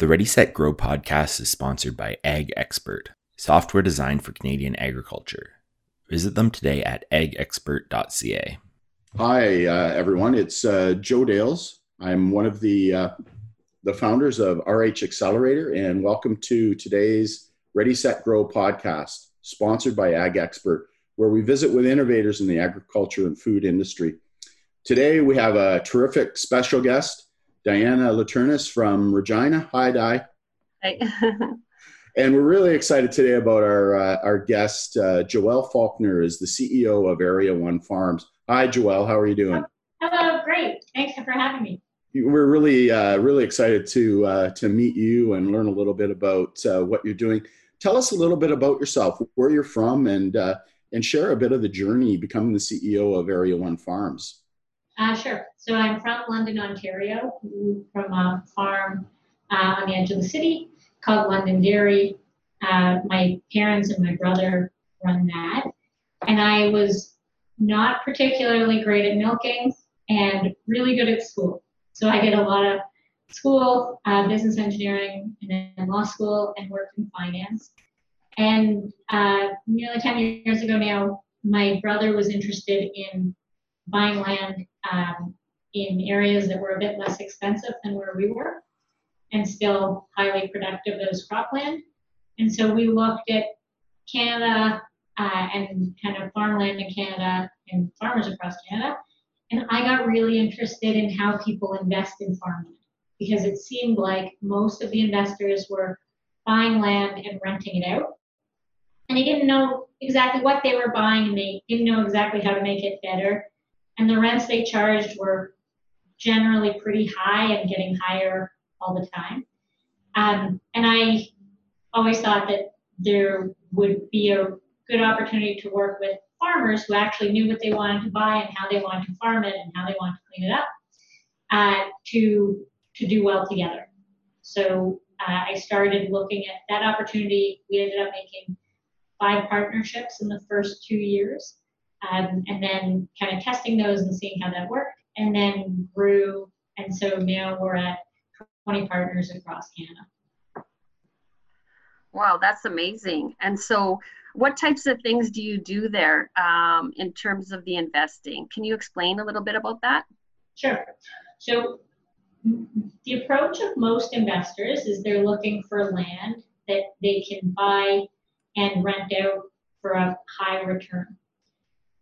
The Ready Set Grow podcast is sponsored by Ag Expert, software designed for Canadian agriculture. Visit them today at agexpert.ca. Hi, uh, everyone. It's uh, Joe Dales. I'm one of the uh, the founders of RH Accelerator, and welcome to today's Ready Set Grow podcast, sponsored by Ag Expert, where we visit with innovators in the agriculture and food industry. Today, we have a terrific special guest. Diana Laturnis from Regina. Hi, Di. Hi. and we're really excited today about our uh, our guest, uh, Joelle Faulkner, is the CEO of Area One Farms. Hi, Joelle. How are you doing? Hello. Great. Thanks for having me. We're really uh, really excited to uh, to meet you and learn a little bit about uh, what you're doing. Tell us a little bit about yourself, where you're from, and uh, and share a bit of the journey becoming the CEO of Area One Farms. Uh, sure. So I'm from London, Ontario, from a farm uh, on the edge of the city called London Dairy. Uh, my parents and my brother run that. And I was not particularly great at milking and really good at school. So I did a lot of school, uh, business engineering, and then law school, and worked in finance. And uh, nearly 10 years ago now, my brother was interested in buying land um, in areas that were a bit less expensive than where we were and still highly productive as cropland. And so we looked at Canada uh, and kind of farmland in Canada and farmers across Canada. And I got really interested in how people invest in farmland because it seemed like most of the investors were buying land and renting it out. And they didn't know exactly what they were buying and they didn't know exactly how to make it better and the rents they charged were generally pretty high and getting higher all the time. Um, and I always thought that there would be a good opportunity to work with farmers who actually knew what they wanted to buy and how they wanted to farm it and how they wanted to clean it up uh, to to do well together. So uh, I started looking at that opportunity. We ended up making five partnerships in the first two years um, and then kind of testing those and seeing how that worked, and then grew. And so now we're at 20 partners across Canada. Wow, that's amazing. And so, what types of things do you do there um, in terms of the investing? Can you explain a little bit about that? Sure. So, the approach of most investors is they're looking for land that they can buy and rent out for a high return.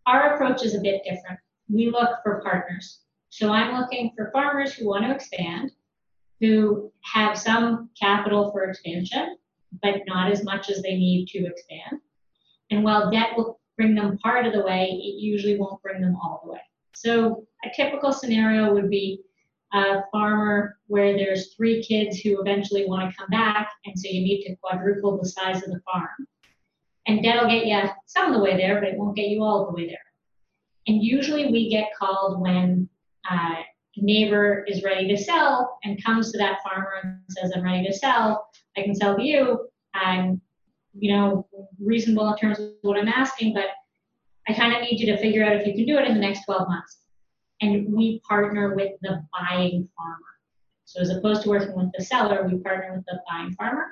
Our approach is a bit different. We look for partners. So I'm looking for farmers who want to expand, who have some capital for expansion, but not as much as they need to expand. And while debt will bring them part of the way, it usually won't bring them all the way. So a typical scenario would be a farmer where there's three kids who eventually want to come back, and so you need to quadruple the size of the farm. And that'll get you some of the way there, but it won't get you all the way there. And usually we get called when uh, a neighbor is ready to sell and comes to that farmer and says, I'm ready to sell. I can sell to you. I'm, you know, reasonable in terms of what I'm asking, but I kind of need you to figure out if you can do it in the next 12 months. And we partner with the buying farmer. So as opposed to working with the seller, we partner with the buying farmer.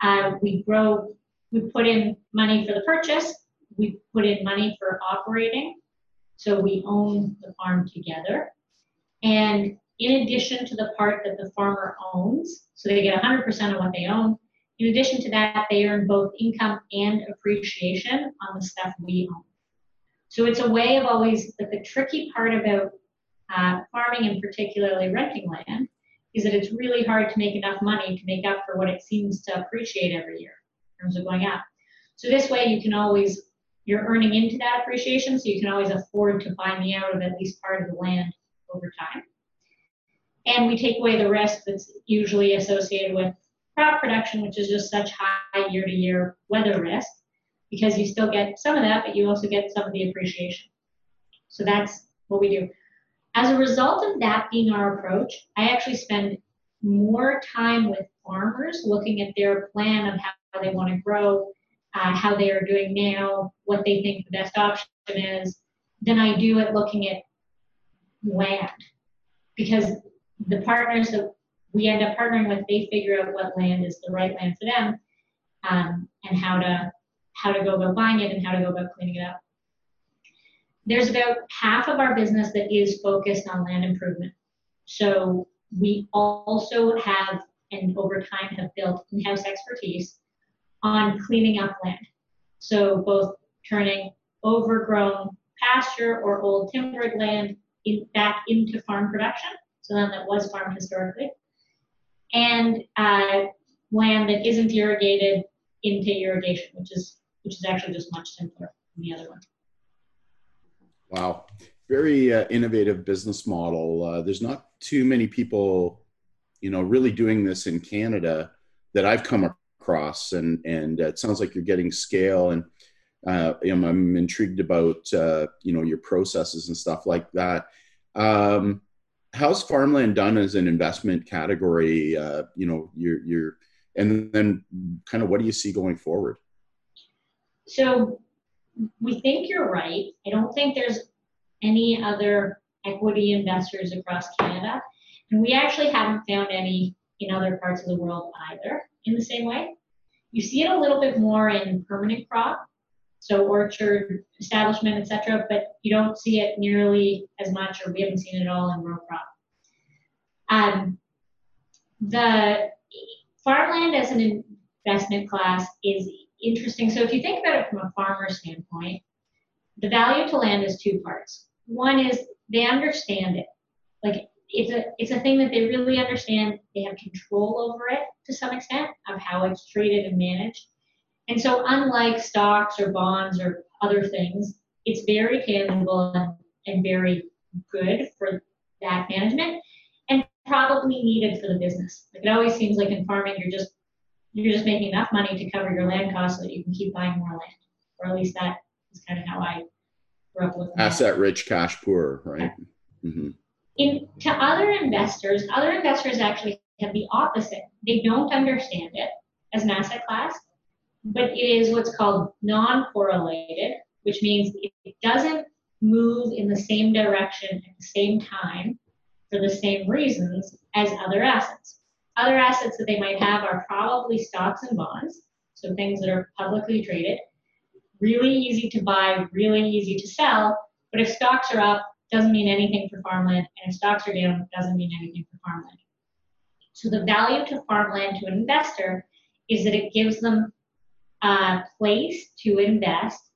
Uh, we grow we put in money for the purchase, we put in money for operating, so we own the farm together. And in addition to the part that the farmer owns, so they get 100% of what they own, in addition to that, they earn both income and appreciation on the stuff we own. So it's a way of always, but the tricky part about uh, farming and particularly renting land is that it's really hard to make enough money to make up for what it seems to appreciate every year terms of going out. So this way you can always, you're earning into that appreciation, so you can always afford to buy me out of at least part of the land over time. And we take away the risk that's usually associated with crop production, which is just such high year to year weather risk, because you still get some of that, but you also get some of the appreciation. So that's what we do. As a result of that being our approach, I actually spend more time with farmers looking at their plan of how how they want to grow, uh, how they are doing now, what they think the best option is, than I do at looking at land. Because the partners that we end up partnering with, they figure out what land is the right land for them um, and how to how to go about buying it and how to go about cleaning it up. There's about half of our business that is focused on land improvement. So we also have and over time have built in-house expertise on cleaning up land. So both turning overgrown pasture or old timbered land in, back into farm production, so land that was farmed historically, and uh, land that isn't irrigated into irrigation, which is which is actually just much simpler than the other one. Wow, very uh, innovative business model. Uh, there's not too many people, you know, really doing this in Canada that I've come across, and and it sounds like you're getting scale and. Uh, I'm, I'm, intrigued about uh, you know your processes and stuff like that. Um, how's farmland done as an investment category? Uh, you know, you're, you're, and then kind of what do you see going forward? So we think you're right. I don't think there's any other equity investors across Canada. And we actually haven't found any in other parts of the world either in the same way. You see it a little bit more in permanent crop, so orchard establishment, etc. But you don't see it nearly as much, or we haven't seen it all in row crop. Um, the farmland as an investment class is interesting. So if you think about it from a farmer standpoint, the value to land is two parts. One is they understand it, like it's a it's a thing that they really understand. They have control over it to some extent of how it's treated and managed. And so, unlike stocks or bonds or other things, it's very tangible and, and very good for that management and probably needed for the business. Like it always seems like in farming, you're just you're just making enough money to cover your land costs so that you can keep buying more land. Or at least that is kind of how I grew up with asset rich, cash poor, right? Yeah. Mm-hmm. In to other investors, other investors actually have the opposite. They don't understand it as an asset class but it is what's called non-correlated, which means it doesn't move in the same direction at the same time for the same reasons as other assets. Other assets that they might have are probably stocks and bonds, so things that are publicly traded, really easy to buy, really easy to sell. But if stocks are up, doesn't mean anything for farmland, and if stocks are down, doesn't mean anything for farmland. So the value to farmland to an investor is that it gives them a place to invest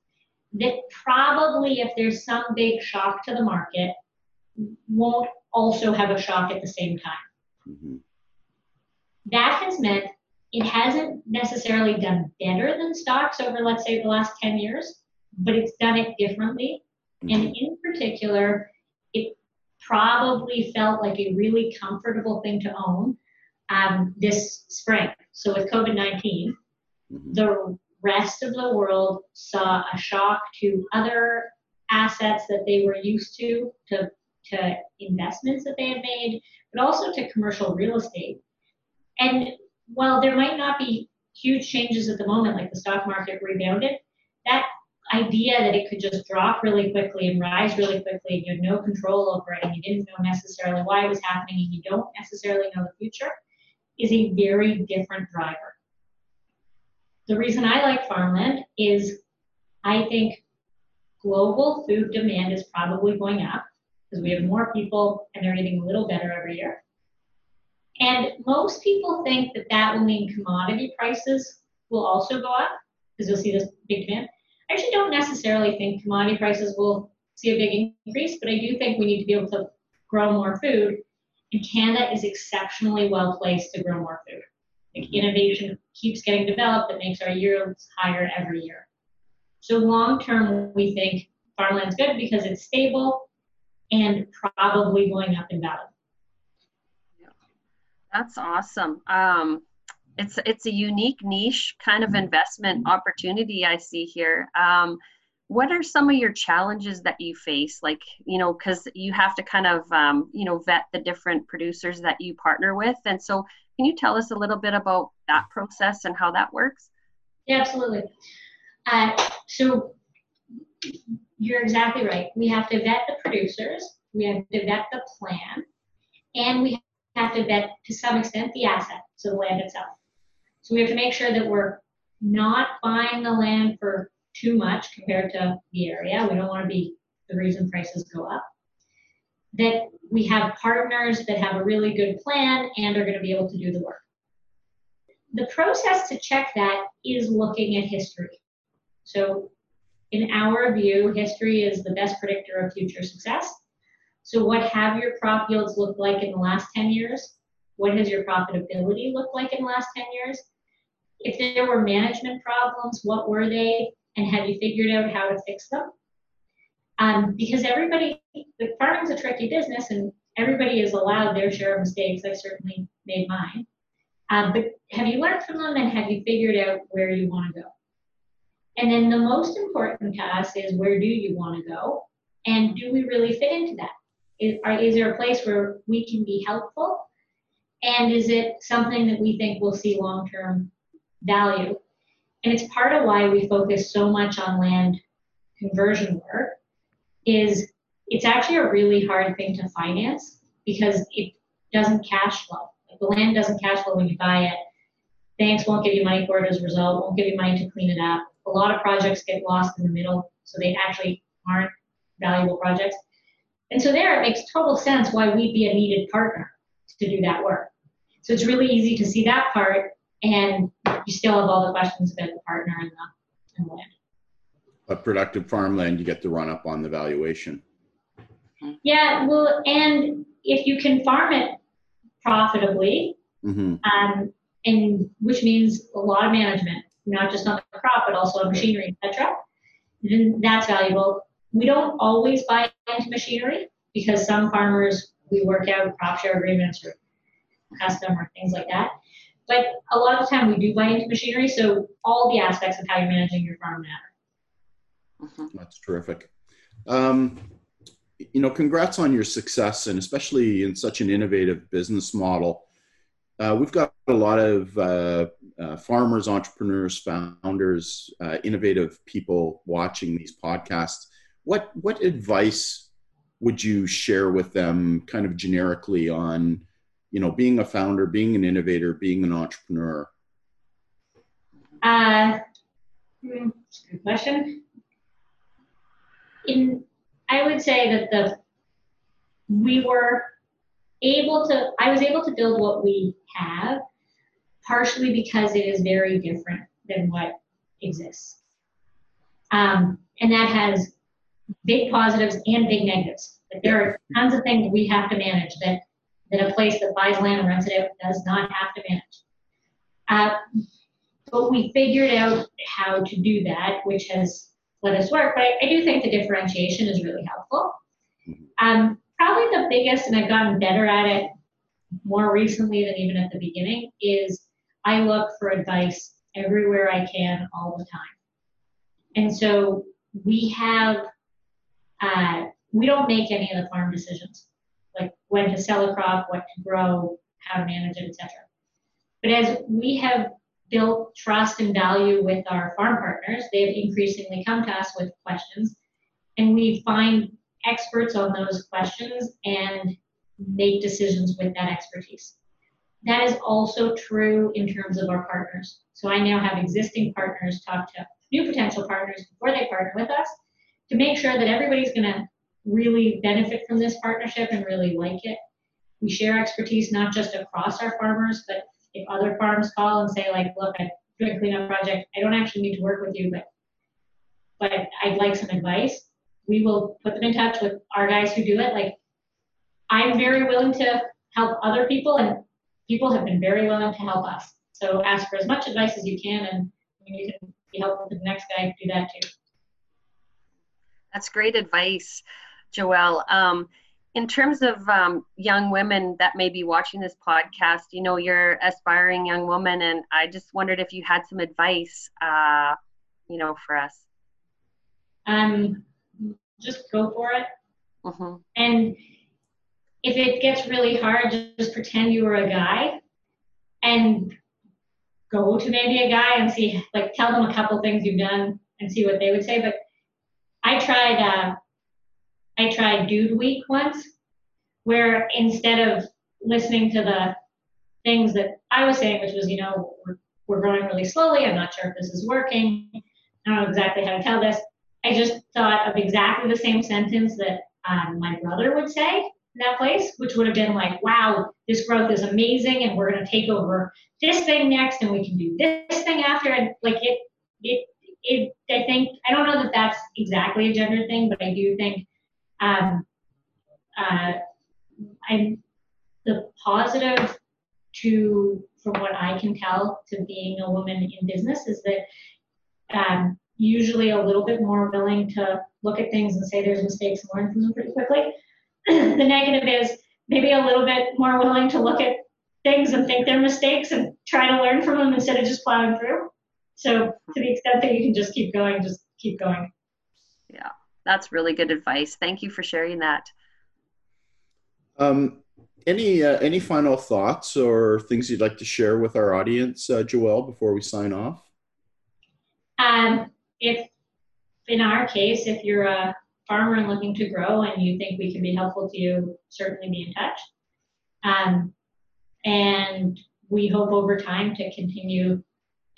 that probably, if there's some big shock to the market, won't also have a shock at the same time. Mm-hmm. That has meant it hasn't necessarily done better than stocks over, let's say, the last 10 years, but it's done it differently. Mm-hmm. And in particular, it probably felt like a really comfortable thing to own um, this spring. So with COVID 19, Mm-hmm. The rest of the world saw a shock to other assets that they were used to, to, to investments that they had made, but also to commercial real estate. And while there might not be huge changes at the moment, like the stock market rebounded, that idea that it could just drop really quickly and rise really quickly and you had no control over it and you didn't know necessarily why it was happening and you don't necessarily know the future is a very different driver. The reason I like farmland is I think global food demand is probably going up because we have more people and they're eating a little better every year. And most people think that that will mean commodity prices will also go up because you'll see this big demand. I actually don't necessarily think commodity prices will see a big increase, but I do think we need to be able to grow more food. And Canada is exceptionally well placed to grow more food. Like innovation keeps getting developed that makes our yields higher every year. So long term, we think farmland's good because it's stable and probably going up in value. That's awesome. Um, it's it's a unique niche kind of investment opportunity I see here. Um, what are some of your challenges that you face? Like you know because you have to kind of um, you know vet the different producers that you partner with. And so can you tell us a little bit about that process and how that works? Yeah absolutely. Uh, so you're exactly right. We have to vet the producers we have to vet the plan and we have to vet to some extent the asset, so the land itself. So we have to make sure that we're not buying the land for too much compared to the area. We don't want to be the reason prices go up. That we have partners that have a really good plan and are going to be able to do the work. The process to check that is looking at history. So, in our view, history is the best predictor of future success. So, what have your crop yields looked like in the last 10 years? What has your profitability looked like in the last 10 years? If there were management problems, what were they? And have you figured out how to fix them? Um, because everybody, the farming's a tricky business and everybody is allowed their share of mistakes. I certainly made mine. Um, but have you learned from them and have you figured out where you want to go? And then the most important task is where do you want to go? And do we really fit into that? Is, are, is there a place where we can be helpful? And is it something that we think will see long term value? And it's part of why we focus so much on land conversion work is it's actually a really hard thing to finance because it doesn't cash flow. Like the land doesn't cash flow when you buy it. Banks won't give you money for it as a result, won't give you money to clean it up. A lot of projects get lost in the middle, so they actually aren't valuable projects. And so there it makes total sense why we'd be a needed partner to do that work. So it's really easy to see that part and you still have all the questions about the partner and the, and the land. A productive farmland, you get to run up on the valuation. Yeah, well, and if you can farm it profitably, Mm-hmm. um, and which means a lot of management, not just on the crop, but also on machinery, etc., then that's valuable. We don't always buy into machinery because some farmers we work out crop share agreements or custom or things like that. But a lot of the time we do buy into machinery, so all the aspects of how you're managing your farm matter. Mhm. That's terrific. Um, you know, congrats on your success, and especially in such an innovative business model. Uh, we've got a lot of uh, uh, farmers, entrepreneurs, founders, uh, innovative people watching these podcasts. What what advice would you share with them, kind of generically, on you know being a founder, being an innovator, being an entrepreneur? Uh, good question. In, I would say that the we were able to. I was able to build what we have, partially because it is very different than what exists, um, and that has big positives and big negatives. Like there are tons of things we have to manage that that a place that buys land and rents it out does not have to manage. Uh, but we figured out how to do that, which has let us work. But I, I do think the differentiation is really helpful. Um, probably the biggest, and I've gotten better at it more recently than even at the beginning, is I look for advice everywhere I can all the time. And so we have, uh, we don't make any of the farm decisions, like when to sell a crop, what to grow, how to manage it, etc. But as we have built trust and value with our farm partners, they have increasingly come to us with questions, and we find experts on those questions and make decisions with that expertise. That is also true in terms of our partners. So I now have existing partners talk to new potential partners before they partner with us to make sure that everybody's going to really benefit from this partnership and really like it. We share expertise not just across our farmers, but if other farms call and say like, look, I'm doing a cleanup project, I don't actually need to work with you, but but I'd like some advice. We will put them in touch with our guys who do it. Like I'm very willing to help other people and people have been very willing to help us. So ask for as much advice as you can and you can be helpful to the next guy do that too. That's great advice, Joelle. Um, in terms of um, young women that may be watching this podcast, you know, you're aspiring young woman, and I just wondered if you had some advice, uh, you know, for us. Um, just go for it. hmm And if it gets really hard, just pretend you were a guy and go to maybe a guy and see, like, tell them a couple things you've done and see what they would say. But I tried, uh, I tried Dude Week once, where instead of listening to the things that I was saying, which was, you know, we're, we're growing really slowly. I'm not sure if this is working. I don't know exactly how to tell this. I just thought of exactly the same sentence that um, my brother would say in that place, which would have been like, wow, this growth is amazing and we're going to take over this thing next and we can do this thing after. And like it, it, it, I think, I don't know that that's exactly a gender thing, but I do think um, uh, I'm the positive to, from what I can tell, to being a woman in business is that um, usually a little bit more willing to look at things and say there's mistakes and learn from them pretty quickly. the negative is maybe a little bit more willing to look at things and think they're mistakes and try to learn from them instead of just plowing through. So to the extent that you can just keep going, just keep going. Yeah, that's really good advice. Thank you for sharing that. Um, any uh, any final thoughts or things you'd like to share with our audience, uh, Joelle, before we sign off? Um, if in our case, if you're a farmer and looking to grow and you think we can be helpful to you, certainly be in touch. Um, and we hope over time to continue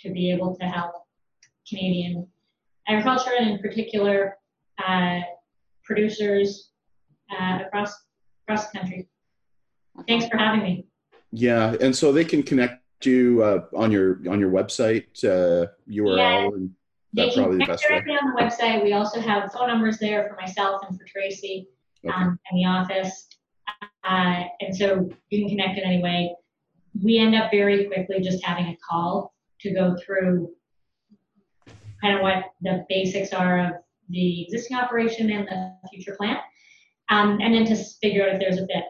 to be able to help Canadian agriculture and in particular uh, producers uh, across across the country. Thanks for having me. Yeah, and so they can connect you uh, on your on your website URL Yeah. and They that's can probably the connect best way. directly on the website. We also have phone numbers there for myself and for Tracy Okay. um, in the office. Uh, and so you can connect in any way. We end up very quickly just having a call to go through kind of what the basics are of the existing operation and the future plan, um, and then to figure out if there's a fit.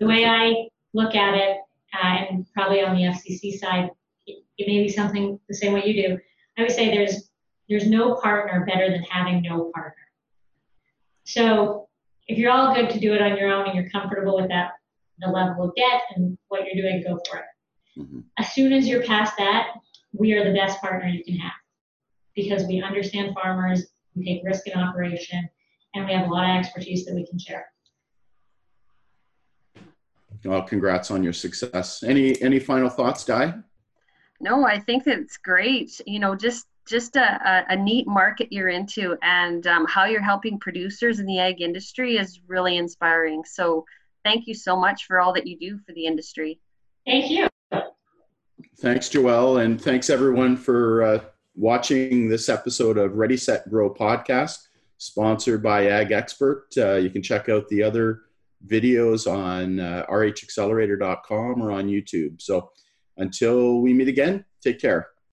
The way I look at it, uh, and probably on the FCC side, it, it may be something the same way you do. I would say there's there's no partner better than having no partner. So if you're all good to do it on your own and you're comfortable with that, the level of debt and what you're doing, go for it. Mhm. As soon as you're past that, we are the best partner you can have because we understand farmers, we take risk in operation, and we have a lot of expertise that we can share. Well, congrats on your success. Any any final thoughts, Di? No, I think that's great. You know, just just a, a, a neat market you're into and um, how you're helping producers in the ag industry is really inspiring. So thank you so much for all that you do for the industry. Thank you. Thanks, Joelle, and thanks everyone for uh, watching this episode of Ready Set Grow podcast, sponsored by Ag Expert. Uh, you can check out the other videos on uh, rhaccelerator.com or on YouTube. So until we meet again, take care.